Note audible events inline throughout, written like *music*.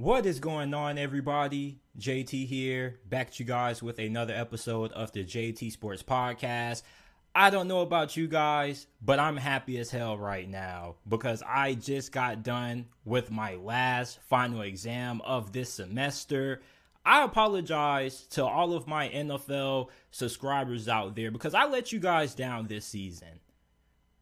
What is going on, everybody? JT here, back at you guys with another episode of the JT Sports Podcast. I don't know about you guys, but I'm happy as hell right now because I just got done with my last final exam of this semester. I apologize to all of my NFL subscribers out there because I let you guys down this season.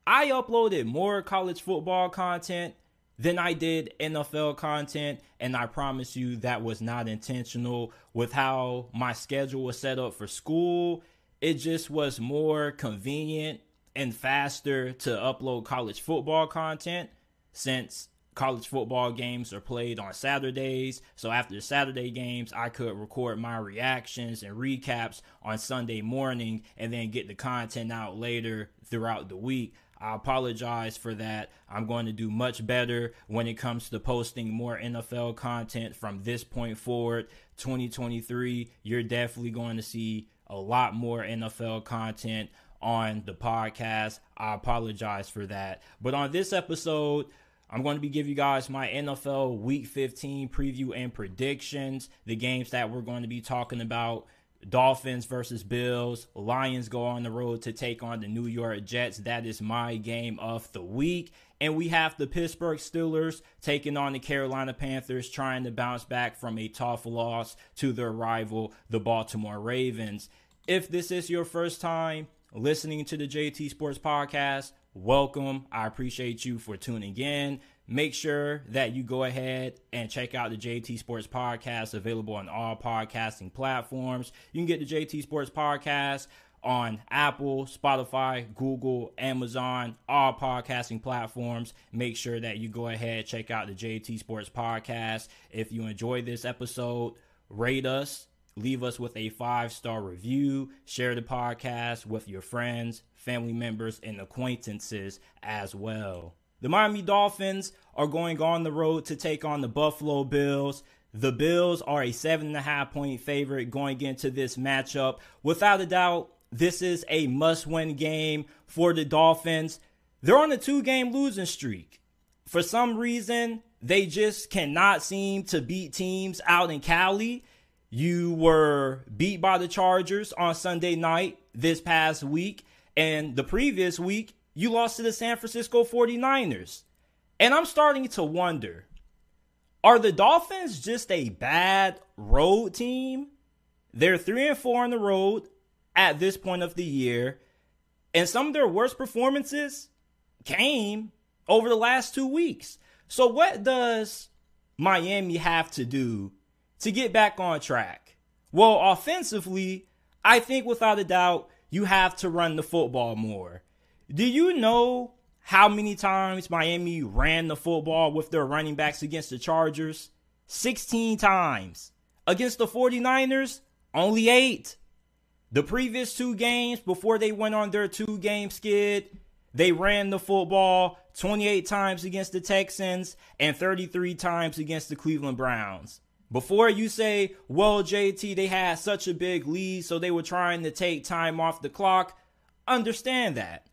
I uploaded more college football content than I did NFL content, and I promise you that was not intentional with how my schedule was set up for school. It just was more convenient and faster to upload college football content since college football games are played on Saturdays. So after the Saturday games, I could record my reactions and recaps on Sunday morning and then get the content out later throughout the week. I apologize for that. I'm going to do much better when it comes to posting more NFL content from this point forward. 2023, you're definitely going to see a lot more NFL content on the podcast. I apologize for that. But on this episode, I'm going to be giving you guys my NFL Week 15 preview and predictions, the games that we're going to be talking about. Dolphins versus Bills. Lions go on the road to take on the New York Jets. That is my game of the week. And we have the Pittsburgh Steelers taking on the Carolina Panthers, trying to bounce back from a tough loss to their rival, the Baltimore Ravens. If this is your first time listening to the JT Sports Podcast, welcome. I appreciate you for tuning in. Make sure that you go ahead and check out the JT Sports Podcast, available on all podcasting platforms. You can get the JT Sports Podcast on Apple, Spotify, Google, Amazon, all podcasting platforms. Make sure that you go ahead check out the JT Sports Podcast. If you enjoyed this episode, rate us, leave us with a five star review, share the podcast with your friends, family members, and acquaintances as well. The Miami Dolphins are going on the road to take on the Buffalo Bills. The Bills are a seven and a half point favorite going into this matchup. Without a doubt, this is a must win game for the Dolphins. They're on a two game losing streak. For some reason, they just cannot seem to beat teams out in Cali. You were beat by the Chargers on Sunday night this past week, and the previous week, you lost to the San Francisco 49ers. And I'm starting to wonder are the Dolphins just a bad road team? They're 3 and 4 on the road at this point of the year, and some of their worst performances came over the last 2 weeks. So what does Miami have to do to get back on track? Well, offensively, I think without a doubt, you have to run the football more. Do you know how many times Miami ran the football with their running backs against the Chargers? 16 times. Against the 49ers, only 8. The previous two games before they went on their two game skid, they ran the football 28 times against the Texans and 33 times against the Cleveland Browns. Before you say, well, JT, they had such a big lead, so they were trying to take time off the clock, understand that.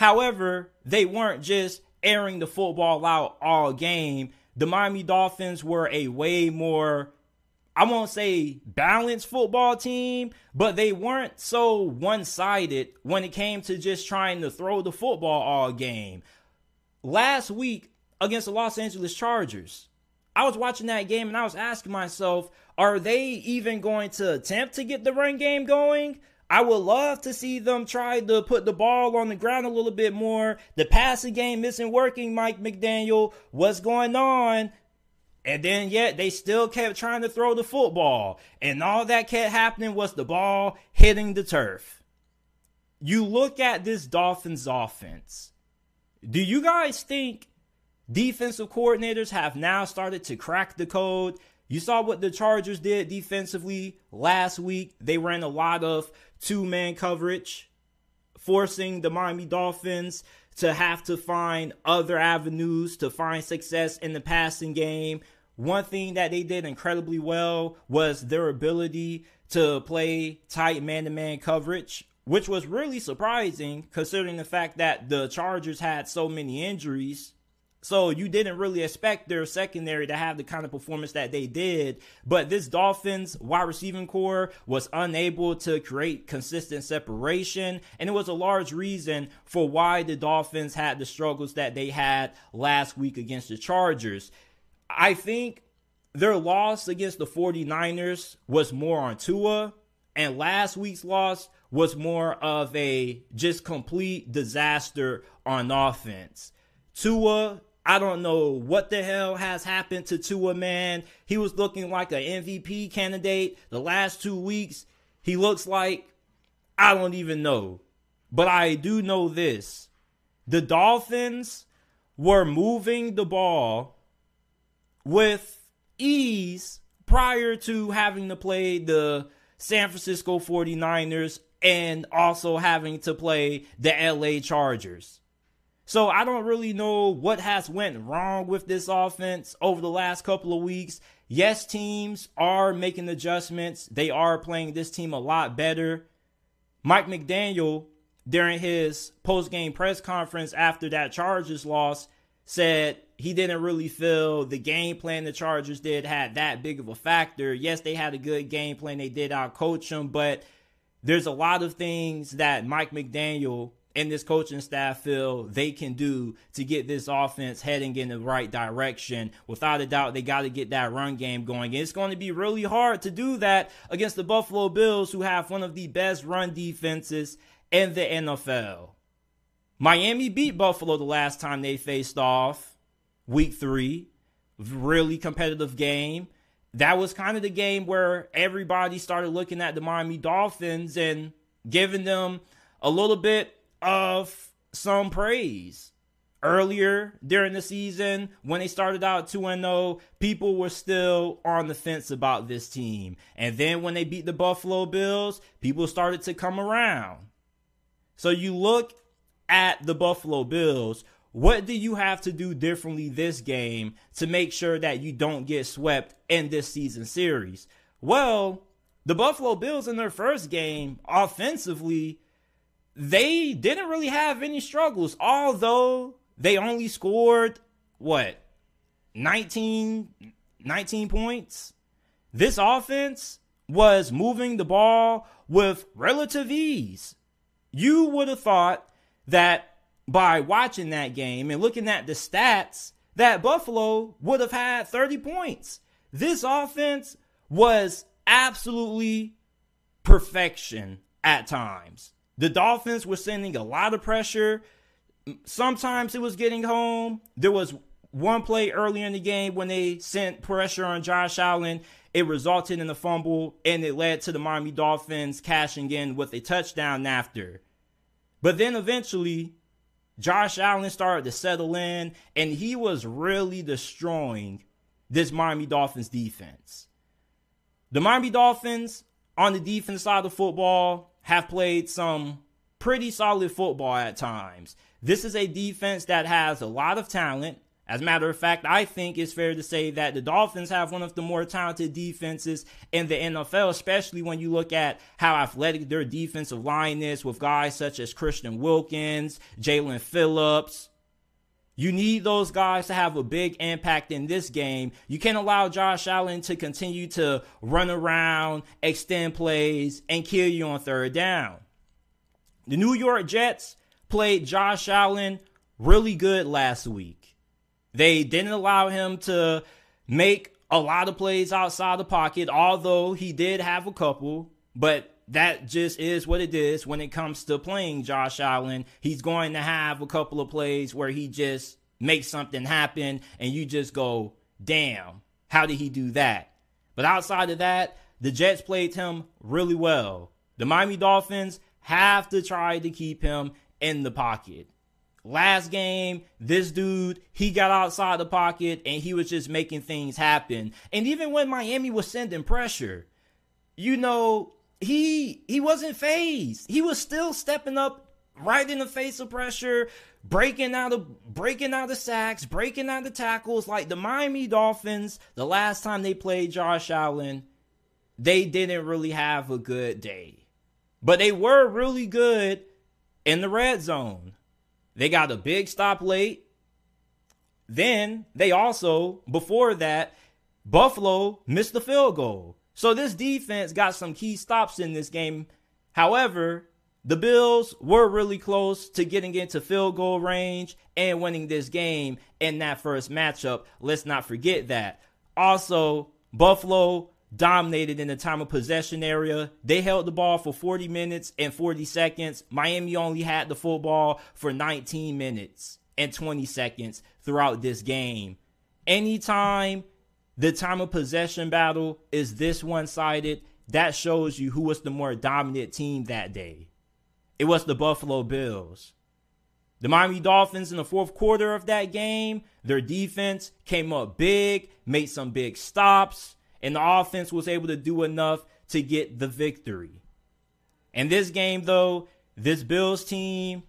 However, they weren't just airing the football out all game. The Miami Dolphins were a way more, I won't say balanced football team, but they weren't so one sided when it came to just trying to throw the football all game. Last week against the Los Angeles Chargers, I was watching that game and I was asking myself, are they even going to attempt to get the run game going? I would love to see them try to put the ball on the ground a little bit more. The passing game isn't working, Mike McDaniel. What's going on? And then yet they still kept trying to throw the football. And all that kept happening was the ball hitting the turf. You look at this Dolphins offense. Do you guys think defensive coordinators have now started to crack the code? You saw what the Chargers did defensively last week. They ran a lot of two man coverage, forcing the Miami Dolphins to have to find other avenues to find success in the passing game. One thing that they did incredibly well was their ability to play tight man to man coverage, which was really surprising considering the fact that the Chargers had so many injuries So you didn't really expect their secondary to have the kind of performance that they did. But this Dolphins wide receiving corps was unable to create consistent separation. And it was a large reason for why the Dolphins had the struggles that they had last week against the Chargers. I think their loss against the 49ers was more on Tua. And last week's loss was more of a just complete disaster on offense. Tua I don't know what the hell has happened to Tua, man. He was looking like an MVP candidate the last two weeks. He looks like, I don't even know. But I do know this the Dolphins were moving the ball with ease prior to having to play the San Francisco 49ers and also having to play the LA Chargers. So I don't really know what has went wrong with this offense over the last couple of weeks. Yes, teams are making adjustments. They are playing this team a lot better. Mike McDaniel during his post-game press conference after that Chargers loss said he didn't really feel the game plan the Chargers did had that big of a factor. Yes, they had a good game plan. They did out coach them, but there's a lot of things that Mike McDaniel and this coaching staff feel they can do to get this offense heading in the right direction. Without a doubt, they got to get that run game going. And it's going to be really hard to do that against the Buffalo Bills, who have one of the best run defenses in the NFL. Miami beat Buffalo the last time they faced off, week three. Really competitive game. That was kind of the game where everybody started looking at the Miami Dolphins and giving them a little bit of some praise. Earlier during the season, when they started out 2 0, people were still on the fence about this team. And then when they beat the Buffalo Bills, people started to come around. So you look at the Buffalo Bills, what do you have to do differently this game to make sure that you don't get swept in this season series? Well, the Buffalo Bills in their first game offensively they didn't really have any struggles, although they only scored what 19, 19 points. This offense was moving the ball with relative ease. You would have thought that by watching that game and looking at the stats, that Buffalo would have had 30 points. This offense was absolutely perfection at times. The Dolphins were sending a lot of pressure. Sometimes it was getting home. There was one play earlier in the game when they sent pressure on Josh Allen. It resulted in a fumble and it led to the Miami Dolphins cashing in with a touchdown after. But then eventually, Josh Allen started to settle in and he was really destroying this Miami Dolphins defense. The Miami Dolphins on the defense side of football have played some pretty solid football at times. This is a defense that has a lot of talent. As a matter of fact, I think it's fair to say that the Dolphins have one of the more talented defenses in the NFL, especially when you look at how athletic their defensive line is with guys such as Christian Wilkins, Jaelan Phillips, you need those guys to have a big impact in this game. You can't allow Josh Allen to continue to run around, extend plays, and kill you on third down. The New York Jets played Josh Allen really good last week. They didn't allow him to make a lot of plays outside the pocket, although he did have a couple, but that just is what it is when it comes to playing Josh Allen. He's going to have a couple of plays where he just makes something happen and you just go, damn, how did he do that? But outside of that, the Jets played him really well. The Miami Dolphins have to try to keep him in the pocket. Last game, this dude, he got outside the pocket and he was just making things happen. And even when Miami was sending pressure, you know, he he wasn't fazed. He was still stepping up right in the face of pressure, breaking out of breaking out of sacks, breaking out of tackles. Like the Miami Dolphins, the last time they played Josh Allen, they didn't really have a good day. But they were really good in the red zone. They got a big stop late. then they also, before that, Buffalo missed the field goal. So this defense got some key stops in this game. However, the Bills were really close to getting into field goal range and winning this game in that first matchup. Let's not forget that. Also, Buffalo dominated in the time of possession area. They held the ball for 40 minutes and 40 seconds. Miami only had the football for 19 minutes and 20 seconds throughout this game. Anytime the time of possession battle is this one sided, that shows you who was the more dominant team that day. It was the Buffalo Bills. The Miami Dolphins in the fourth quarter of that game, their defense came up big, made some big stops, and the offense was able to do enough to get the victory. In this game, though, this Bills team,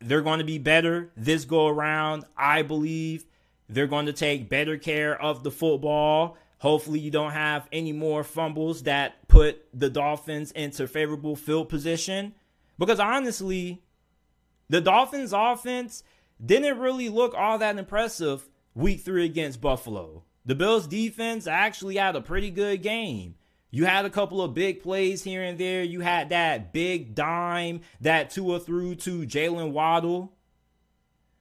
they're going to be better this go around. I believe they're going to take better care of the football. Hopefully, you don't have any more fumbles that put the Dolphins into favorable field position. Because honestly, the Dolphins' offense didn't really look all that impressive week three against Buffalo. The Bills' defense actually had a pretty good game. You had a couple of big plays here and there. You had that big dime that Tua threw to Jaylen Waddle.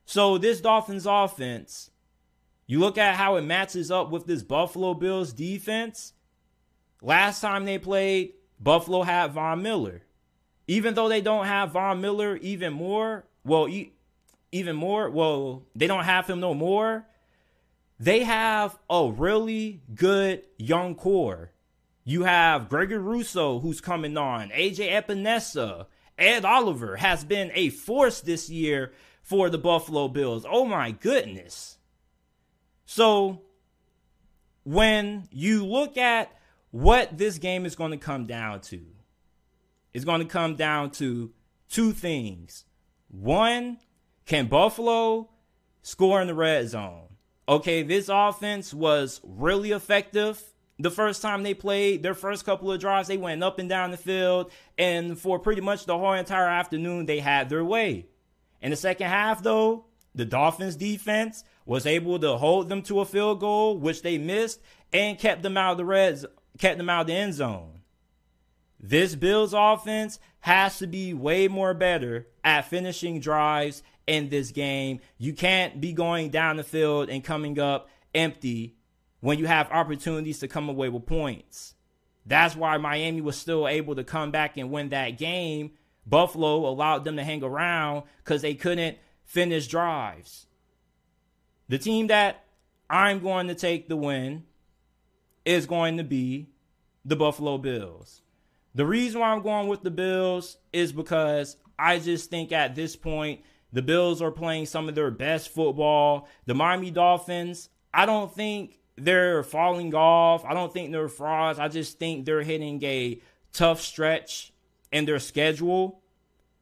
So, this Dolphins offense, you look at how it matches up with this Buffalo Bills defense. Last time they played, Buffalo had Von Miller. Even though they don't have Von Miller even more, well, even more, well, they don't have him no more. They have a really good young core. You have Gregory Rousseau, who's coming on, AJ Epenesa, Ed Oliver has been a force this year for the Buffalo Bills. Oh my goodness. So, when you look at what this game is going to come down to, it's going to come down to two things. One, can Buffalo score in the red zone? Okay, this offense was really effective the first time they played. Their first couple of drives, they went up and down the field, and for pretty much the whole entire afternoon, they had their way. In the second half, though, the Dolphins defense was able to hold them to a field goal, which they missed, and kept them out of the red, kept them out of the end zone. This Bills offense has to be way more better at finishing drives in this game. You can't be going down the field and coming up empty when you have opportunities to come away with points. That's why Miami was still able to come back and win that game. Buffalo allowed them to hang around because they couldn't finish drives. The team that I'm going to take the win is going to be the Buffalo Bills. The reason why I'm going with the Bills is because I just think at this point, the Bills are playing some of their best football. The Miami Dolphins, I don't think they're falling off. I don't think they're frauds. I just think they're hitting a tough stretch in their schedule.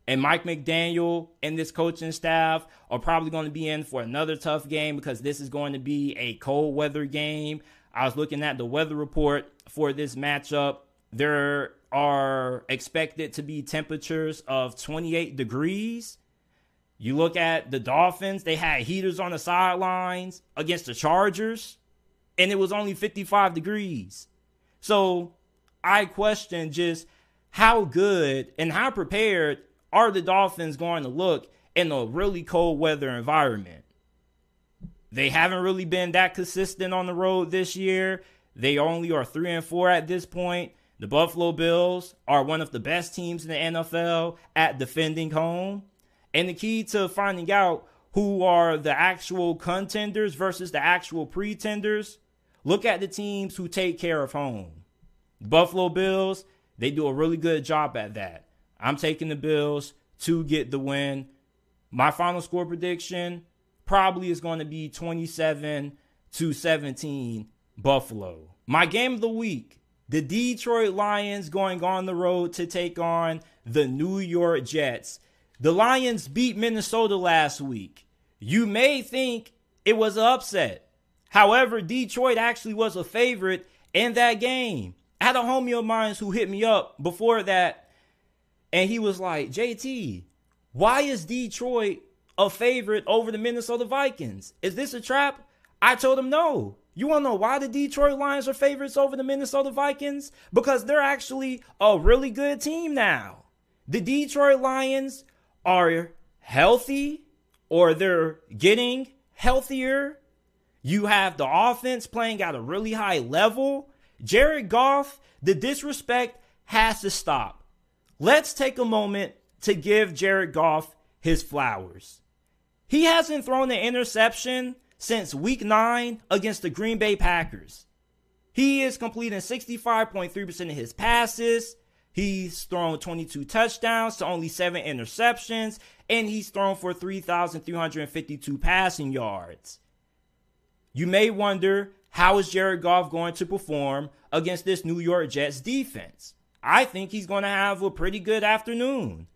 And Mike McDaniel and this coaching staff are probably going to be in for another tough game because this is going to be a cold weather game. I was looking at the weather report for this matchup. There are expected to be temperatures of 28 degrees. You look at the Dolphins, they had heaters on the sidelines against the Chargers, and it was only 55 degrees. So I question just how good and how prepared are the Dolphins going to look in a really cold weather environment. They haven't really been that consistent on the road this year. They only are 3 and 4 at this point. The Buffalo Bills are one of the best teams in the NFL at defending home. And the key to finding out who are the actual contenders versus the actual pretenders, look at the teams who take care of home. Buffalo Bills, they do a really good job at that. I'm taking the Bills to get the win. My final score prediction probably is going to be 27 to 17 Buffalo. My game of the week the Detroit Lions going on the road to take on the New York Jets. The Lions beat Minnesota last week. You may think it was an upset. However, Detroit actually was a favorite in that game. I had a homie of mine who hit me up before that, and he was like, JT, why is Detroit a favorite over the Minnesota Vikings. Is this a trap? I told him no. You want to know why the Detroit Lions are favorites over the Minnesota Vikings? Because they're actually a really good team now. The Detroit Lions are healthy or they're getting healthier. You have the offense playing at a really high level. Jared Goff, the disrespect has to stop. Let's take a moment to give Jared Goff his flowers. He hasn't thrown an interception since week nine against the Green Bay Packers. He is completing 65.3% of his passes. He's thrown 22 touchdowns to only seven interceptions, and he's thrown for 3,352 passing yards. You may wonder how is Jared Goff going to perform against this New York Jets defense? I think he's going to have a pretty good afternoon.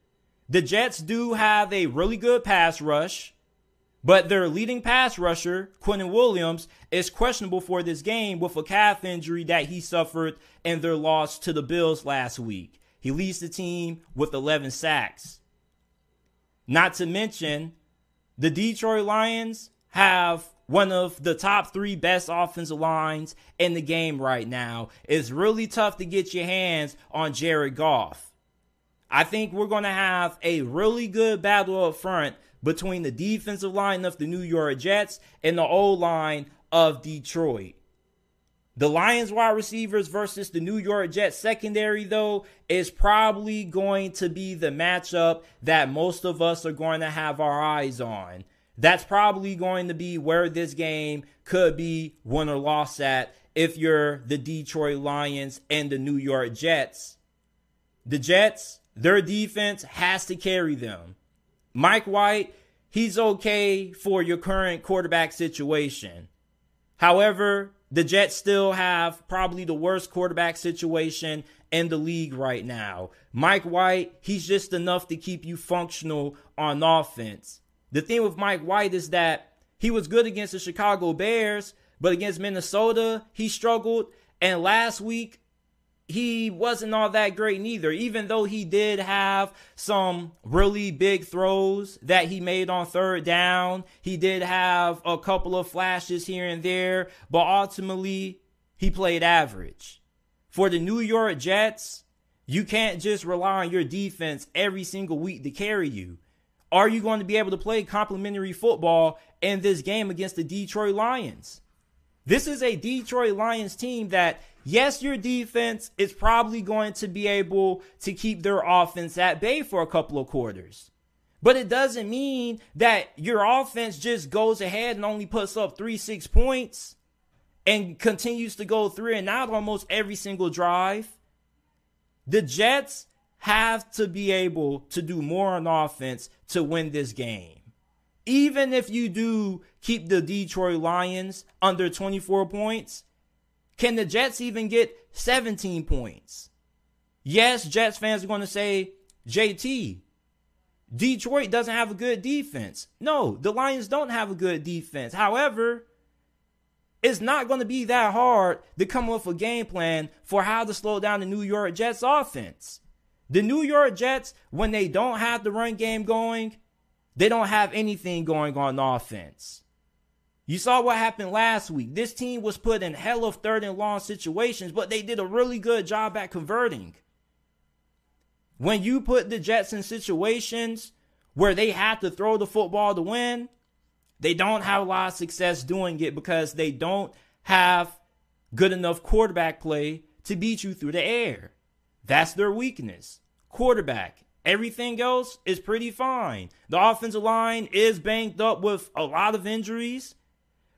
The Jets do have a really good pass rush, but their leading pass rusher, Quinnen Williams, is questionable for this game with a calf injury that he suffered in their loss to the Bills last week. He leads the team with 11 sacks. Not to mention, the Detroit Lions have one of the top three best offensive lines in the game right now. It's really tough to get your hands on Jared Goff. I think we're going to have a really good battle up front between the defensive line of the New York Jets and the O line of Detroit. The Lions wide receivers versus the New York Jets secondary, though, is probably going to be the matchup that most of us are going to have our eyes on. That's probably going to be where this game could be won or lost at if you're the Detroit Lions and the New York Jets. The Jets, their defense has to carry them. Mike White, he's okay for your current quarterback situation. However, the Jets still have probably the worst quarterback situation in the league right now. Mike White, he's just enough to keep you functional on offense. The thing with Mike White is that he was good against the Chicago Bears, but against Minnesota, he struggled. And last week, he wasn't all that great neither, even though he did have some really big throws that he made on third down. He did have a couple of flashes here and there, but ultimately, he played average. For the New York Jets, you can't just rely on your defense every single week to carry you. Are you going to be able to play complementary football in this game against the Detroit Lions? This is a Detroit Lions team that yes, your defense is probably going to be able to keep their offense at bay for a couple of quarters. But it doesn't mean that your offense just goes ahead and only puts up three, six points and continues to go three and out almost every single drive. The Jets have to be able to do more on offense to win this game. Even if you do keep the Detroit Lions under 24 points, can the Jets even get 17 points? Yes, Jets fans are going to say, JT, Detroit doesn't have a good defense. No, the Lions don't have a good defense. However, it's not going to be that hard to come up with a game plan for how to slow down the New York Jets offense. The New York Jets, when they don't have the run game going, they don't have anything going on offense. You saw what happened last week. This team was put in hell of third and long situations, but they did a really good job at converting. When you put the Jets in situations where they have to throw the football to win, they don't have a lot of success doing it because they don't have good enough quarterback play to beat you through the air. That's their weakness. Quarterback. Everything else is pretty fine. The offensive line is banged up with a lot of injuries.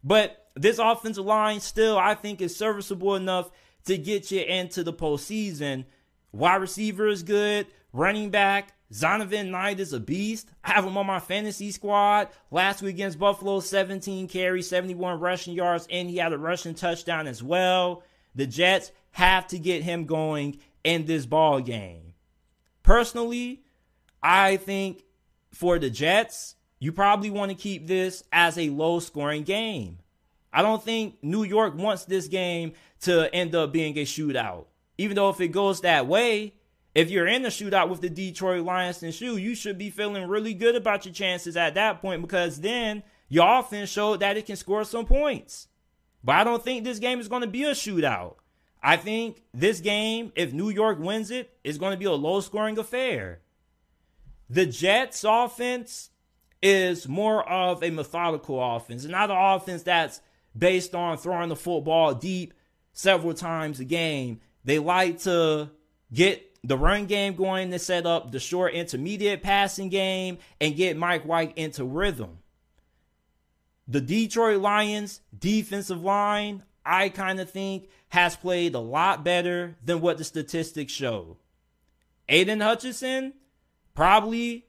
But this offensive line still, I think, is serviceable enough to get you into the postseason. Wide receiver is good. Running back, Zonovan Knight is a beast. I have him on my fantasy squad. Last week against Buffalo, 17 carries, 71 rushing yards, and he had a rushing touchdown as well. The Jets have to get him going in this ball game. Personally, I think for the Jets, you probably want to keep this as a low scoring game. I don't think New York wants this game to end up being a shootout. Even though if it goes that way, if you're in a shootout with the Detroit Lions and shoe, you should be feeling really good about your chances at that point because then your offense showed that it can score some points. But I don't think this game is going to be a shootout. I think this game, if New York wins it, is going to be a low scoring affair. The Jets offense is more of a methodical offense, not an offense that's based on throwing the football deep several times a game. They like to get the run game going to set up the short intermediate passing game and get Mike White into rhythm. The Detroit Lions defensive line, I kind of think, has played a lot better than what the statistics show. Aidan Hutchinson probably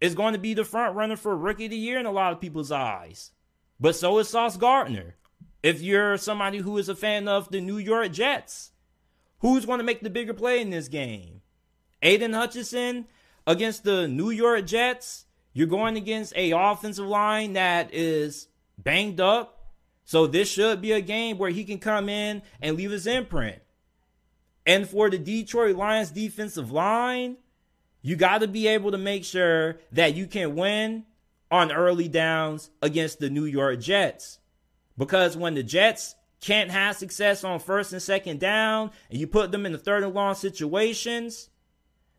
is going to be the front runner for rookie of the year in a lot of people's eyes. But so is Sauce Gardner. If you're somebody who is a fan of the New York Jets, who's going to make the bigger play in this game? Aidan Hutchinson against the New York Jets. You're going against a offensive line that is banged up. So this should be a game where he can come in and leave his imprint. And for the Detroit Lions defensive line, you got to be able to make sure that you can win on early downs against the New York Jets. Because when the Jets can't have success on first and second down and you put them in the third and long situations,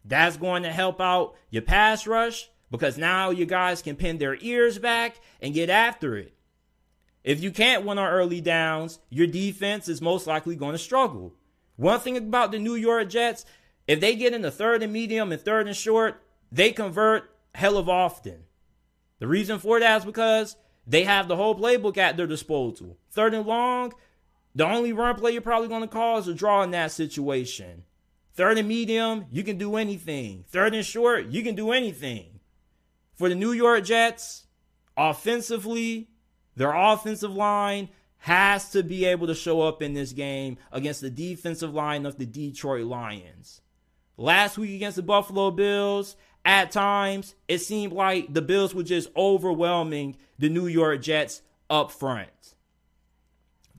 that's going to help out your pass rush because now you guys can pin their ears back and get after it. If you can't win on early downs, your defense is most likely going to struggle. One thing about the New York Jets, if they get in the third and medium and third and short, they convert hell of often. The reason for that is because they have the whole playbook at their disposal. Third and long, the only run play you're probably going to call is a draw in that situation. Third and medium, you can do anything. Third and short, you can do anything. For the New York Jets, offensively, their offensive line has to be able to show up in this game against the defensive line of the Detroit Lions. Last week against the Buffalo Bills, at times it seemed like the Bills were just overwhelming the New York Jets up front.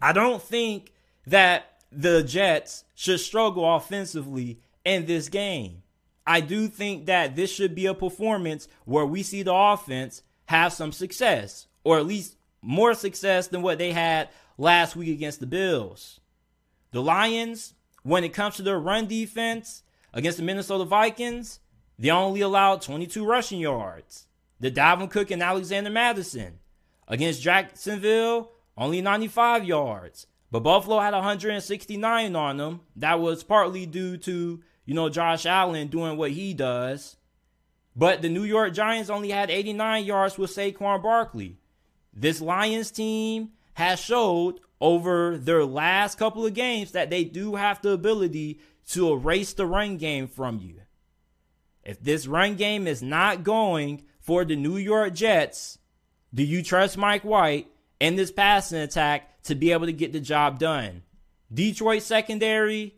I don't think that the Jets should struggle offensively in this game. I do think that this should be a performance where we see the offense have some success, or at least more success than what they had last week against the Bills. The Lions, when it comes to their run defense against the Minnesota Vikings, they only allowed 22 rushing yards. The Dalvin Cook and Alexander Mattison against Jacksonville, only 95 yards. But Buffalo had 169 on them. That was partly due to, you know, Josh Allen doing what he does. But the New York Giants only had 89 yards with Saquon Barkley. This Lions team has showed over their last couple of games that they do have the ability to erase the run game from you. If this run game is not going for the New York Jets, do you trust Mike White and this passing attack to be able to get the job done? Detroit secondary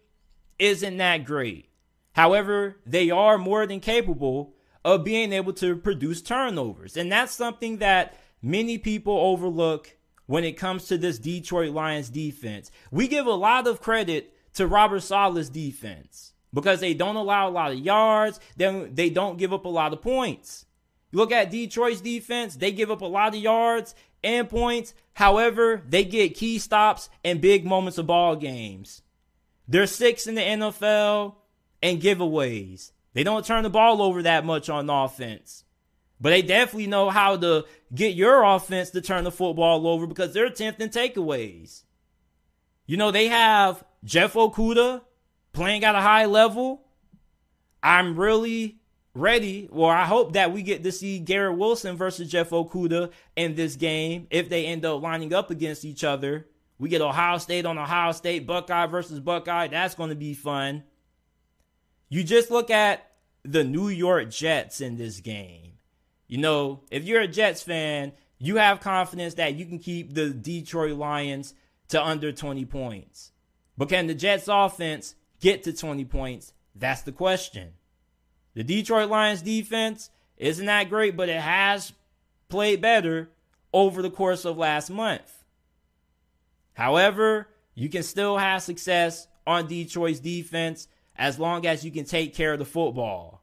isn't that great. However, they are more than capable of being able to produce turnovers. And that's something that many people overlook when it comes to this Detroit Lions defense. We give a lot of credit to Robert Saleh's defense because they don't allow a lot of yards, then they don't give up a lot of points. You look at Detroit's defense, they give up a lot of yards and points. However, they get key stops and big moments of ball games. They're six in the NFL and giveaways. They don't turn the ball over that much on offense. But they definitely know how to get your offense to turn the football over because they're attempting takeaways. You know, they have Jeff Okudah playing at a high level. I'm really ready, or I hope that we get to see Garrett Wilson versus Jeff Okudah in this game if they end up lining up against each other. We get Ohio State on Ohio State, Buckeye versus Buckeye. That's going to be fun. You just look at the New York Jets in this game. You know, if you're a Jets fan, you have confidence that you can keep the Detroit Lions to under 20 points. But can the Jets offense get to 20 points? That's the question. The Detroit Lions defense isn't that great, but it has played better over the course of last month. However, you can still have success on Detroit's defense as long as you can take care of the football.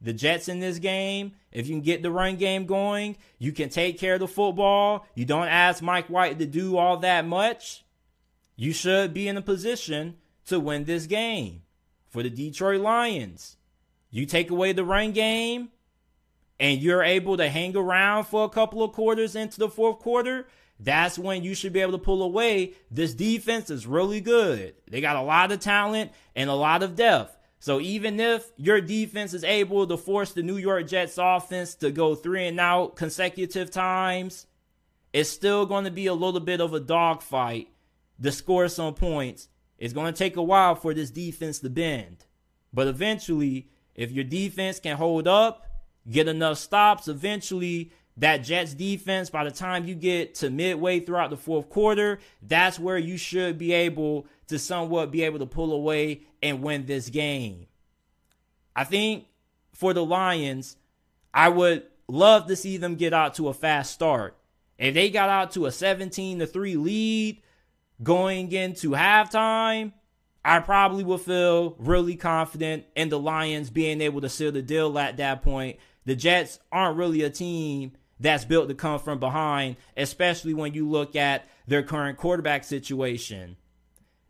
The Jets in this game, if you can get the run game going, you can take care of the football. You don't ask Mike White to do all that much. You should be in a position to win this game. For the Detroit Lions, you take away the run game and you're able to hang around for a couple of quarters into the fourth quarter, that's when you should be able to pull away. This defense is really good. They got a lot of talent and a lot of depth. So even if your defense is able to force the New York Jets offense to go three and out consecutive times, it's still going to be a little bit of a dogfight to score some points. It's going to take a while for this defense to bend. But eventually, if your defense can hold up, get enough stops, eventually that Jets defense, by the time you get to midway throughout the fourth quarter, that's where you should be able to somewhat be able to pull away and win this game. I think for the Lions, I would love to see them get out to a fast start. If they got out to a 17 to 3 lead going into halftime, I probably would feel really confident in the Lions being able to seal the deal at that point. The Jets aren't really a team that's built to come from behind, especially when you look at their current quarterback situation.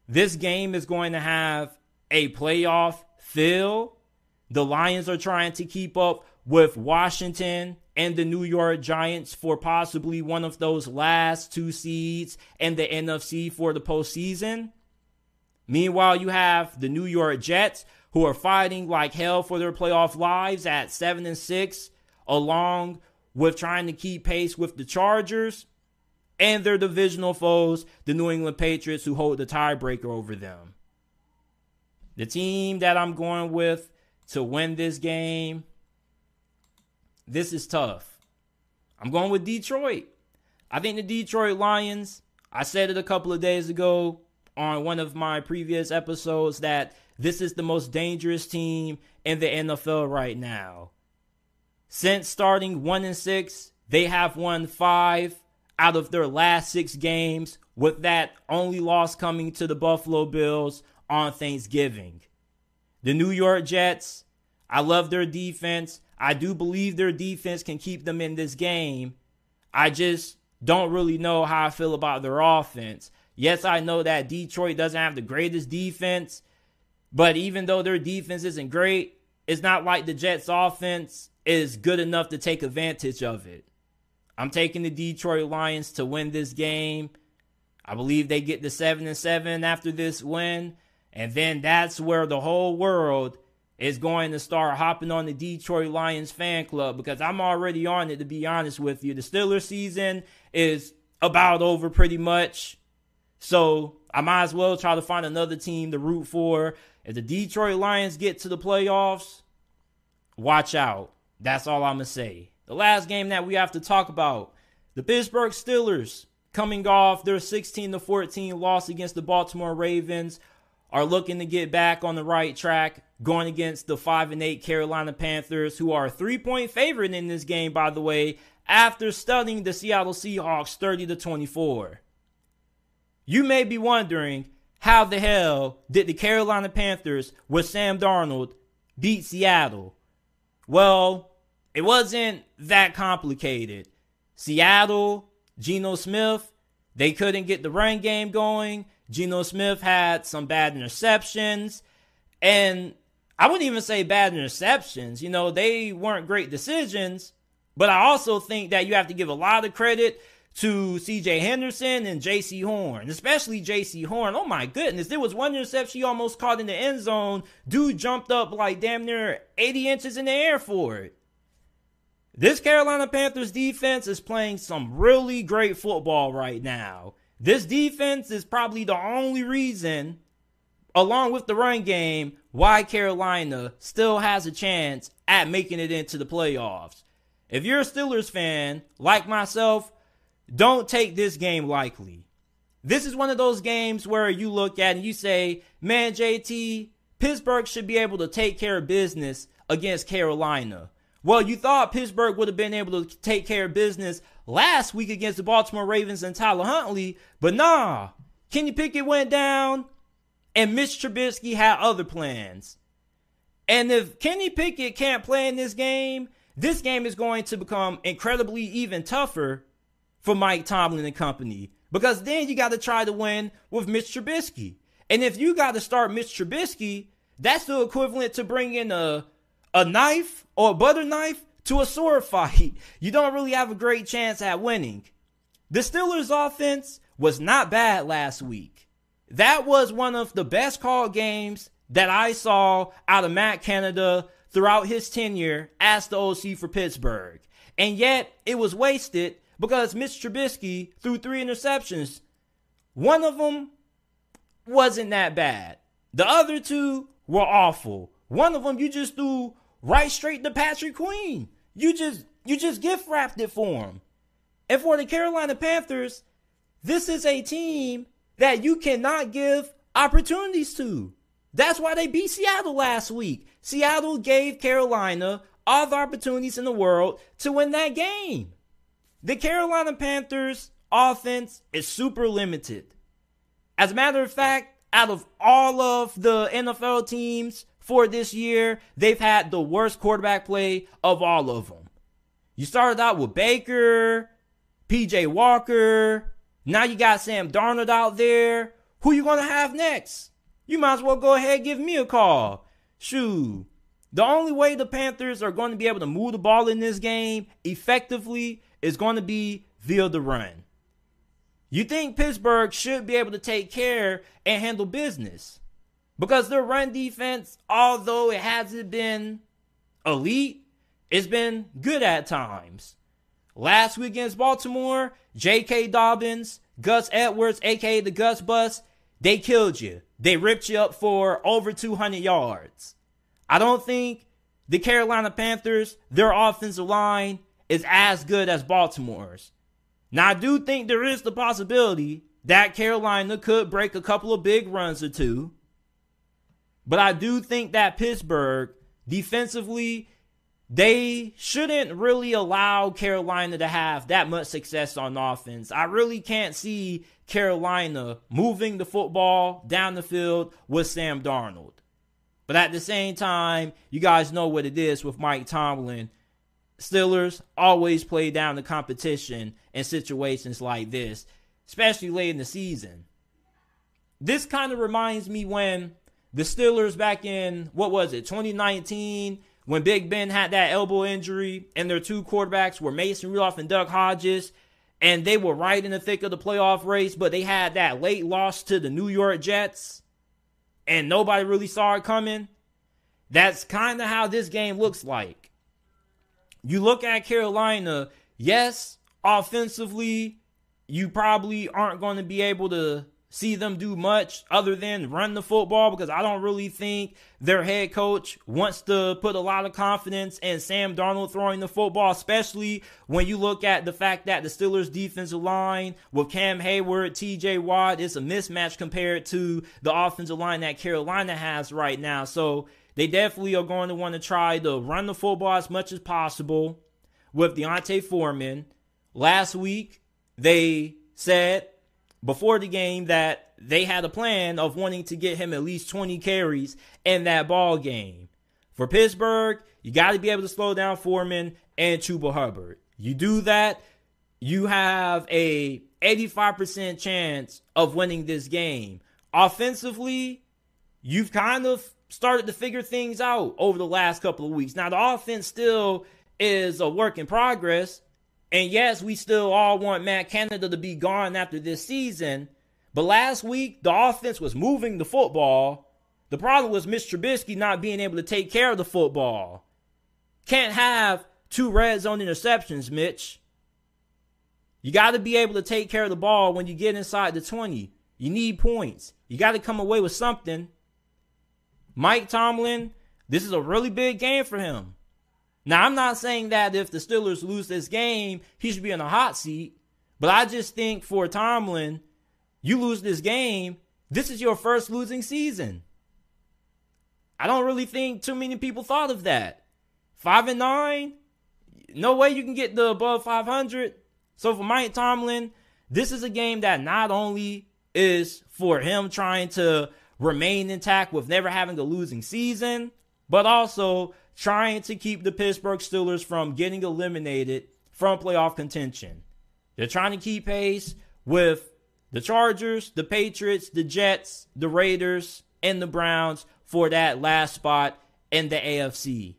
This game is going to have a playoff feel. The Lions are trying to keep up with Washington and the New York Giants for possibly one of those last two seeds in the NFC for the postseason. Meanwhile, you have the New York Jets who are fighting like hell for their playoff lives at 7 and 6 along with trying to keep pace with the Chargers and their divisional foes, the New England Patriots, who hold the tiebreaker over them. The team that I'm going with to win this game, this is tough. I'm going with Detroit. I think the Detroit Lions, I said it a couple of days ago on one of my previous episodes that this is the most dangerous team in the NFL right now. Since starting 1 and 6, they have won 5 out of their last six games, with that only loss coming to the Buffalo Bills on Thanksgiving. The New York Jets, I love their defense. I do believe their defense can keep them in this game. I just don't really know how I feel about their offense. Yes, I know that Detroit doesn't have the greatest defense, but even though their defense isn't great, it's not like the Jets' offense is good enough to take advantage of it. I'm taking the Detroit Lions to win this game. I believe they get the 7 and 7 after this win. And then that's where the whole world is going to start hopping on the Detroit Lions fan club because I'm already on it, to be honest with you. The Steelers season is about over pretty much. So I might as well try to find another team to root for. If the Detroit Lions get to the playoffs, watch out. That's all I'm going to say. The last game that we have to talk about the Pittsburgh Steelers coming off their 16 14 loss against the Baltimore Ravens are looking to get back on the right track going against the 5 and 8 Carolina Panthers who are a 3-point favorite in this game by the way after stunning the Seattle Seahawks 30 to 24. You may be wondering how the hell did the Carolina Panthers with Sam Darnold beat Seattle? Well, it wasn't that complicated. Seattle, Geno Smith, they couldn't get the run game going. Geno Smith had some bad interceptions. And I wouldn't even say bad interceptions. You know, they weren't great decisions. But I also think that you have to give a lot of credit to CJ Henderson and Jaycee Horn, especially Jaycee Horn. Oh my goodness, there was one interception he almost caught in the end zone. Dude jumped up like damn near 80 inches in the air for it. This Carolina Panthers defense is playing some really great football right now. This defense is probably the only reason, along with the run game, why Carolina still has a chance at making it into the playoffs. If you're a Steelers fan, like myself, don't take this game lightly. This is one of those games where you look at and you say, man, JT, Pittsburgh should be able to take care of business against Carolina. Well, you thought Pittsburgh would have been able to take care of business last week against the Baltimore Ravens and Tyler Huntley, but nah. Kenny Pickett went down, and Mitch Trubisky had other plans. And if Kenny Pickett can't play in this game, this game is going to become incredibly even tougher for Mike Tomlin and company. Because then you got to try to win with Mitch Trubisky. And if you got to start Mitch Trubisky, that's the equivalent to bringing a a knife or a butter knife to a sword fight. *laughs* You don't really have a great chance at winning. The Steelers' offense was not bad last week. That was one of the best called games that I saw out of Matt Canada throughout his tenure as the OC for Pittsburgh. And yet it was wasted because Mitch Trubisky threw three interceptions. One of them wasn't that bad. The other two were awful. One of them you just threw right straight to Patrick Queen. You just you just gift wrapped it for him. And for the Carolina Panthers, this is a team that you cannot give opportunities to. That's why they beat Seattle last week. Seattle gave Carolina all the opportunities in the world to win that game. The Carolina Panthers offense is super limited. As a matter of fact, out of all of the NFL teams for this year, they've had the worst quarterback play of all of them. You started out with Baker, PJ Walker, now you got Sam Darnold out there. Who you gonna have next? You might as well go ahead and give me a call. Shoo. The only way the Panthers are going to be able to move the ball in this game effectively is going to be via the run. You think Pittsburgh should be able to take care and handle business because their run defense, although it hasn't been elite, it's been good at times. Last week against Baltimore, J.K. Dobbins, Gus Edwards, aka the Gus Bus, they killed you. They ripped you up for over 200 yards. I don't think the Carolina Panthers, their offensive line, is as good as Baltimore's. Now, I do think there is the possibility that Carolina could break a couple of big runs or two. But I do think that Pittsburgh, defensively, they shouldn't really allow Carolina to have that much success on offense. I really can't see Carolina moving the football down the field with Sam Darnold. But at the same time, you guys know what it is with Mike Tomlin. Steelers always play down the competition in situations like this, especially late in the season. This kind of reminds me when the Steelers back in, what was it, 2019, when Big Ben had that elbow injury and their two quarterbacks were Mason Rudolph and Duck Hodges, and they were right in the thick of the playoff race, but they had that late loss to the New York Jets, and nobody really saw it coming. That's kind of how this game looks like. You look at Carolina, yes, offensively, you probably aren't going to be able to see them do much other than run the football because I don't really think their head coach wants to put a lot of confidence in Sam Darnold throwing the football, especially when you look at the fact that the Steelers' defensive line with Cam Heyward, TJ Watt is a mismatch compared to the offensive line that Carolina has right now. So they definitely are going to want to try to run the football as much as possible with D'Onta Foreman. Last week, they said before the game that they had a plan of wanting to get him at least 20 carries in that ball game. For Pittsburgh, you got to be able to slow down Foreman and Chuba Hubbard. You do that, you have a 85% chance of winning this game. Offensively, you've kind of started to figure things out over the last couple of weeks. Now, the offense still is a work in progress, and yes, we still all want Matt Canada to be gone after this season. But last week, the offense was moving the football. The problem was Mr. Trubisky not being able to take care of the football. Can't have two red zone interceptions, Mitch. You got to be able to take care of the ball when you get inside the 20. You need points. You got to come away with something. Mike Tomlin, this is a really big game for him. Now, I'm not saying that if the Steelers lose this game, he should be in a hot seat. But I just think for Tomlin, you lose this game, this is your first losing season. I don't really think too many people thought of that. Five and nine, no way you can get the above 500. So for Mike Tomlin, this is a game that not only is for him trying to remain intact with never having a losing season, but also trying to keep the Pittsburgh Steelers from getting eliminated from playoff contention. They're trying to keep pace with the Chargers, the Patriots, the Jets, the Raiders, and the Browns for that last spot in the AFC.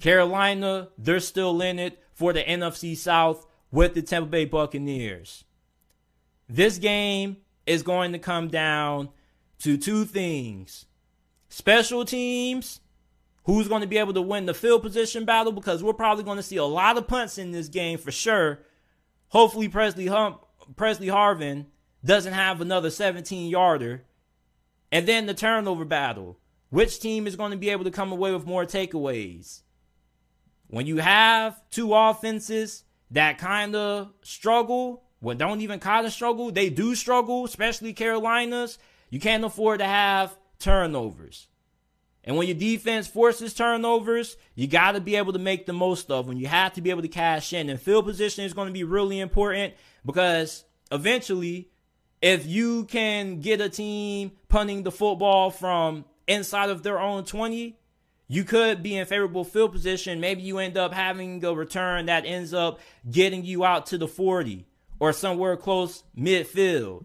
Carolina, they're still in it for the NFC South with the Tampa Bay Buccaneers. This game is going to come down to two things special teams, who's going to be able to win the field position battle, because we're probably going to see a lot of punts in this game for sure. Hopefully, Pressley, Hump, Pressley Harvin doesn't have another 17 yarder. And then the turnover battle. Which team is going to be able to come away with more takeaways? When you have two offenses that kind of struggle, well, don't even kind of struggle, they do struggle, especially Carolinas, you can't afford to have turnovers. And when your defense forces turnovers, you got to be able to make the most of them. You have to be able to cash in. And field position is going to be really important because eventually, if you can get a team punting the football from inside of their own 20, you could be in favorable field position. Maybe you end up having a return that ends up getting you out to the 40 or somewhere close midfield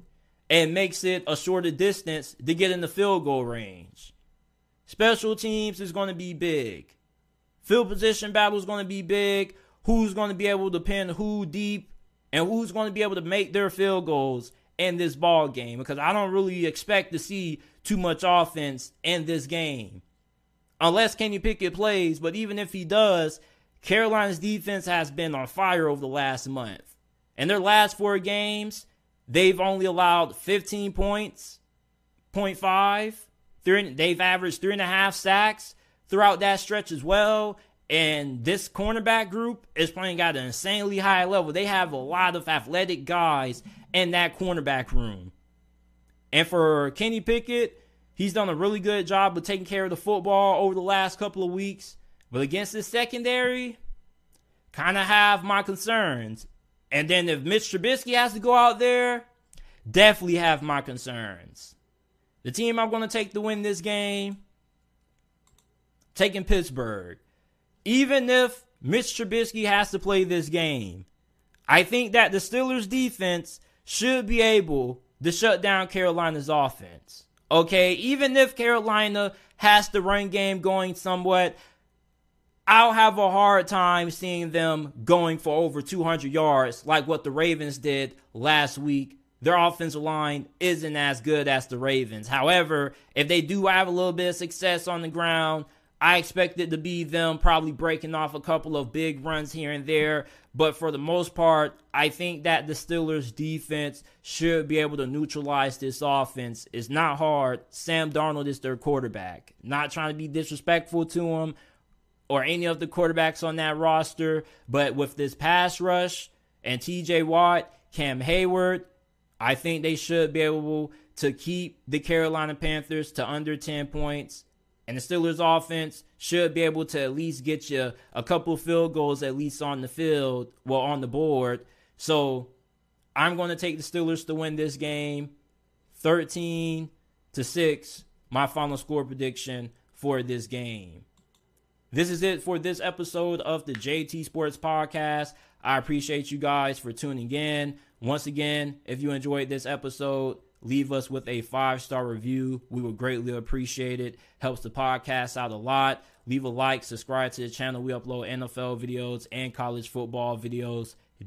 and makes it a shorter distance to get in the field goal range. Special teams is going to be big. Field position battle is going to be big. Who's going to be able to pin who deep and who's going to be able to make their field goals in this ball game because I don't really expect to see too much offense in this game. Unless Kenny Pickett plays, but even if he does, Carolina's defense has been on fire over the last month. In their last four games, they've only allowed 15 points, 0.5. Three, they've averaged three and a half sacks throughout that stretch as well. And this cornerback group is playing at an insanely high level. They have a lot of athletic guys in that cornerback room. And for Kenny Pickett, he's done a really good job of taking care of the football over the last couple of weeks. But against the secondary, kind of have my concerns. And then if Mitch Trubisky has to go out there, definitely have my concerns. The team I'm going to take to win this game, taking Pittsburgh. Even if Mitch Trubisky has to play this game, I think that the Steelers defense should be able to shut down Carolina's offense. Okay, even if Carolina has the run game going somewhat, I'll have a hard time seeing them going for over 200 yards like what the Ravens did last week. Their offensive line isn't as good as the Ravens. However, if they do have a little bit of success on the ground, I expect it to be them probably breaking off a couple of big runs here and there. But for the most part, I think that the Steelers defense should be able to neutralize this offense. It's not hard. Sam Darnold is their quarterback. Not trying to be disrespectful to him or any of the quarterbacks on that roster, but with this pass rush and TJ Watt, Cam Heyward, I think they should be able to keep the Carolina Panthers to under 10 points and the Steelers offense should be able to at least get you a couple field goals at least on the field, well on the board. So I'm going to take the Steelers to win this game 13 to 6, my final score prediction for this game. This is it for this episode of the JT Sports Podcast. I appreciate you guys for tuning in. Once again, if you enjoyed this episode, leave us with a five star review. We would greatly appreciate it. Helps the podcast out a lot. Leave a like, subscribe to the channel. We upload NFL videos and college football videos